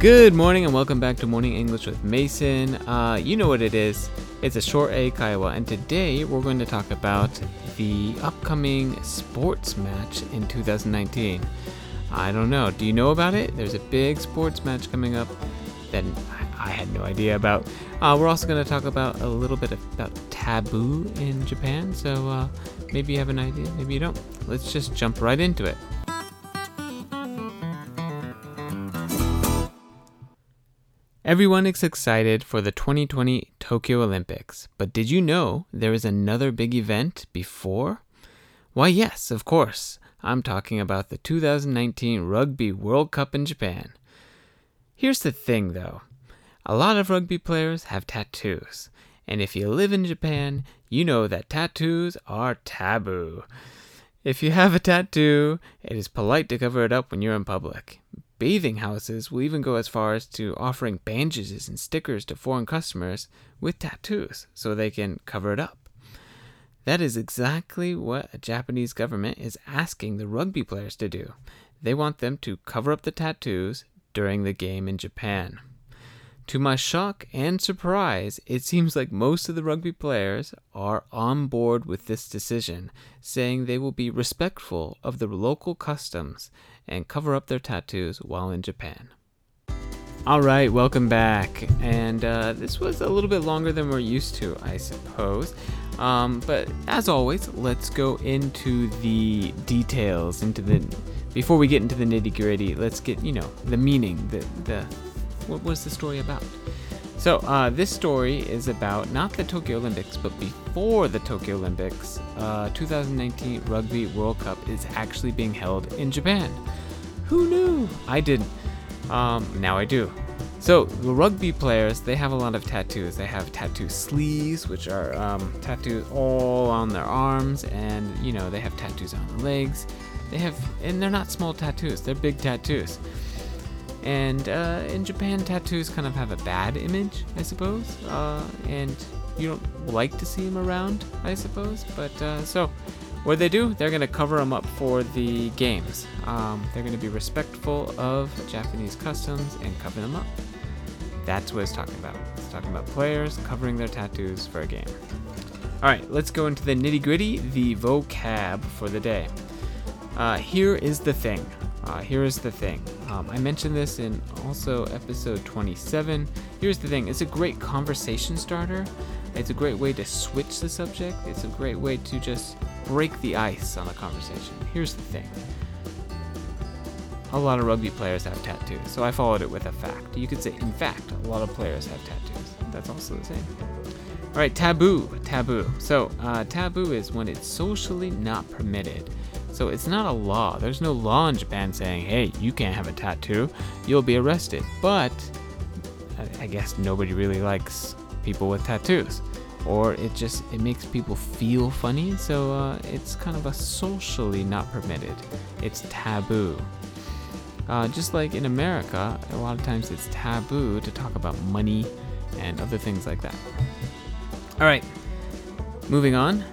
Good morning and welcome back to Morning English with Mason. Uh, you know what it is. It's a short eikaiwa, and today we're going to talk about the upcoming sports match in 2019. I don't know. Do you know about it? There's a big sports match coming up that I had no idea about. Uh, we're also going to talk about a little bit about taboo in Japan, so uh, maybe you have an idea, maybe you don't. Let's just jump right into it. Everyone is excited for the 2020 Tokyo Olympics, but did you know there is another big event before? Why, yes, of course. I'm talking about the 2019 Rugby World Cup in Japan. Here's the thing though a lot of rugby players have tattoos, and if you live in Japan, you know that tattoos are taboo. If you have a tattoo, it is polite to cover it up when you're in public. Bathing houses will even go as far as to offering bandages and stickers to foreign customers with tattoos so they can cover it up. That is exactly what a Japanese government is asking the rugby players to do. They want them to cover up the tattoos during the game in Japan. To my shock and surprise, it seems like most of the rugby players are on board with this decision, saying they will be respectful of the local customs and cover up their tattoos while in Japan. All right, welcome back. And uh, this was a little bit longer than we're used to, I suppose. Um, but as always, let's go into the details. Into the before we get into the nitty gritty, let's get you know the meaning, the the what was the story about? So, uh, this story is about not the Tokyo Olympics, but before the Tokyo Olympics, uh, 2019 Rugby World Cup is actually being held in Japan. Who knew? I didn't. Um, now I do. So, the rugby players, they have a lot of tattoos. They have tattoo sleeves, which are um, tattoos all on their arms, and, you know, they have tattoos on their legs. They have, and they're not small tattoos, they're big tattoos. And uh, in Japan, tattoos kind of have a bad image, I suppose. Uh, and you don't like to see them around, I suppose. But uh, so, what they do, they're going to cover them up for the games. Um, they're going to be respectful of Japanese customs and cover them up. That's what it's talking about. It's talking about players covering their tattoos for a game. All right, let's go into the nitty gritty, the vocab for the day. Uh, here is the thing. Uh, here is the thing. Um, I mentioned this in also episode 27. Here's the thing it's a great conversation starter. It's a great way to switch the subject. It's a great way to just break the ice on a conversation. Here's the thing a lot of rugby players have tattoos, so I followed it with a fact. You could say, in fact, a lot of players have tattoos. That's also the same. All right, taboo. Taboo. So, uh, taboo is when it's socially not permitted. So it's not a law. There's no law in Japan saying, hey, you can't have a tattoo. You'll be arrested. But I guess nobody really likes people with tattoos. Or it just it makes people feel funny, so uh, it's kind of a socially not permitted. It's taboo. Uh, just like in America, a lot of times it's taboo to talk about money and other things like that. All right, moving on.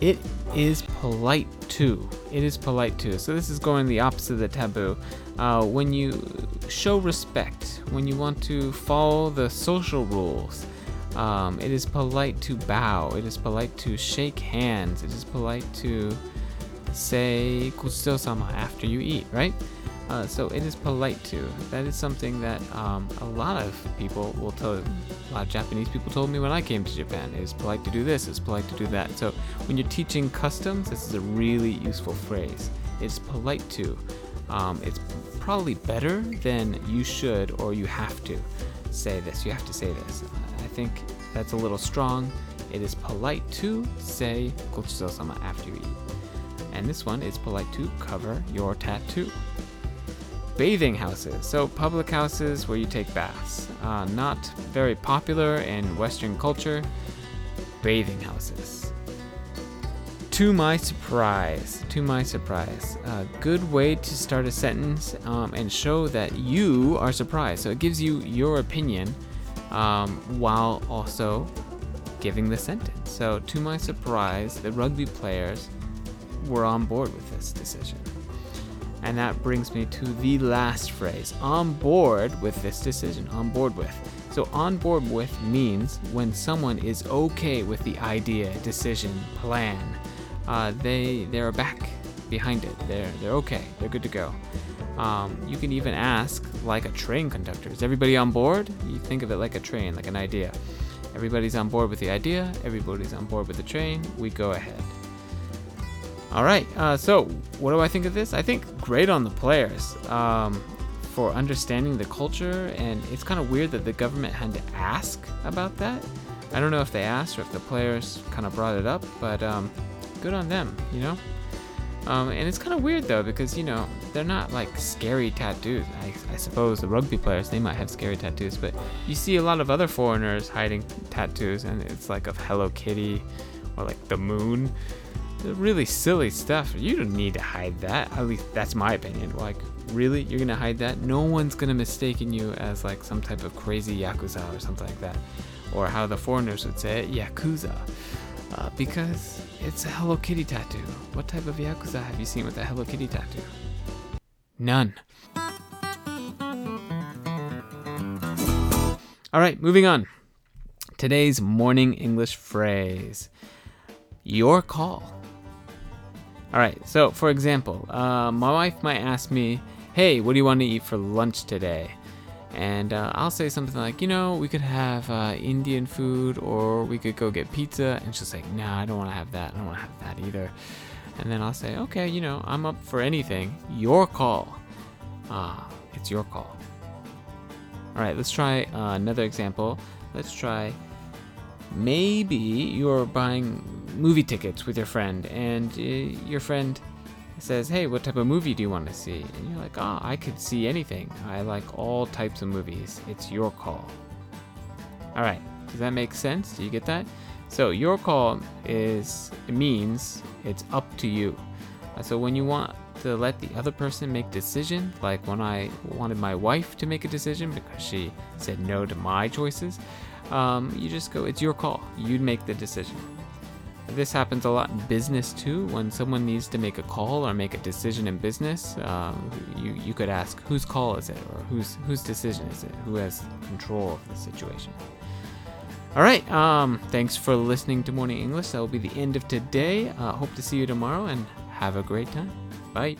It is polite to. It is polite to. So this is going the opposite of the taboo. Uh, when you show respect, when you want to follow the social rules, um, it is polite to bow. It is polite to shake hands. It is polite to say "gochisou after you eat, right? Uh, so it is polite to. That is something that um, a lot of people will tell. A lot of Japanese people told me when I came to Japan. It is polite to do this. It's polite to do that. So when you're teaching customs, this is a really useful phrase. It's polite to. Um, it's probably better than you should or you have to say this. You have to say this. I think that's a little strong. It is polite to say gochisou after you eat. And this one is polite to cover your tattoo bathing houses. So, public houses where you take baths. Uh, not very popular in Western culture. Bathing houses. To my surprise, to my surprise, a good way to start a sentence um, and show that you are surprised. So, it gives you your opinion um, while also giving the sentence. So, to my surprise, the rugby players were on board with this decision. And that brings me to the last phrase on board with this decision. On board with. So, on board with means when someone is okay with the idea, decision, plan. Uh, they they're back behind it. They're they're okay. They're good to go. Um, you can even ask, like a train conductor, is everybody on board? You think of it like a train, like an idea. Everybody's on board with the idea. Everybody's on board with the train. We go ahead. All right. Uh, so, what do I think of this? I think great on the players um, for understanding the culture, and it's kind of weird that the government had to ask about that. I don't know if they asked or if the players kind of brought it up, but um, good on them, you know. Um, and it's kind of weird though because you know they're not like scary tattoos. I, I suppose the rugby players they might have scary tattoos, but you see a lot of other foreigners hiding tattoos, and it's like of Hello Kitty or like the moon really silly stuff. You don't need to hide that. At least that's my opinion. Like, really? You're gonna hide that? No one's gonna mistaken you as like some type of crazy yakuza or something like that, or how the foreigners would say it, yakuza, uh, because it's a Hello Kitty tattoo. What type of yakuza have you seen with a Hello Kitty tattoo? None. All right, moving on. Today's morning English phrase. Your call. All right. So, for example, uh, my wife might ask me, "Hey, what do you want to eat for lunch today?" And uh, I'll say something like, "You know, we could have uh, Indian food, or we could go get pizza." And she'll say, "Nah, I don't want to have that. I don't want to have that either." And then I'll say, "Okay, you know, I'm up for anything. Your call. Ah, it's your call." All right. Let's try uh, another example. Let's try. Maybe you're buying movie tickets with your friend, and uh, your friend says, Hey, what type of movie do you want to see? And you're like, Ah, oh, I could see anything. I like all types of movies. It's your call. All right, does that make sense? Do you get that? So, your call is, it means it's up to you. Uh, so, when you want to let the other person make decision, like when I wanted my wife to make a decision because she said no to my choices, um, you just go, it's your call. You'd make the decision. This happens a lot in business too. When someone needs to make a call or make a decision in business, uh, you, you could ask, whose call is it? Or whose, whose decision is it? Who has control of the situation? All right. Um, thanks for listening to Morning English. That will be the end of today. Uh, hope to see you tomorrow and have a great time. Bye.